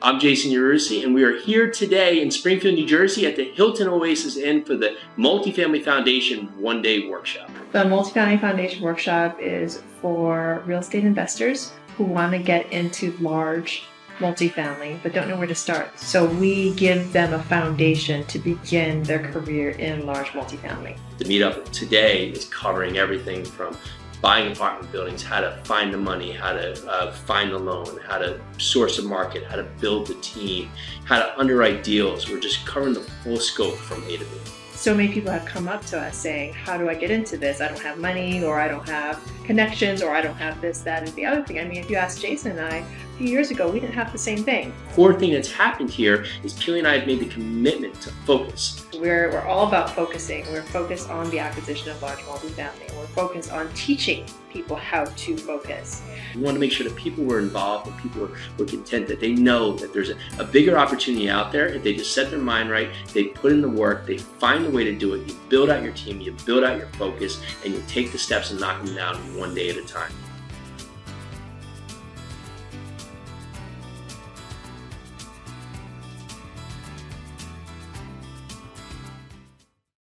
I'm Jason Yarusi, and we are here today in Springfield, New Jersey at the Hilton Oasis Inn for the Multifamily Foundation one day workshop. The Multifamily Foundation workshop is for real estate investors who want to get into large multifamily but don't know where to start. So we give them a foundation to begin their career in large multifamily. The meetup today is covering everything from buying apartment buildings, how to find the money, how to uh, find the loan, how to source a market, how to build the team, how to underwrite deals. We're just covering the full scope from A to B. So many people have come up to us saying, How do I get into this? I don't have money, or I don't have connections, or I don't have this, that, and the other thing. I mean, if you ask Jason and I, a few years ago, we didn't have the same thing. Fourth thing that's happened here is Pili and I have made the commitment to focus. We're, we're all about focusing. We're focused on the acquisition of large multifamily. We're focused on teaching people how to focus. We want to make sure that people were involved and people were, were content, that they know that there's a, a bigger opportunity out there. If they just set their mind right, they put in the work, they find a way to do it, you build out your team, you build out your focus, and you take the steps and knock them down one day at a time.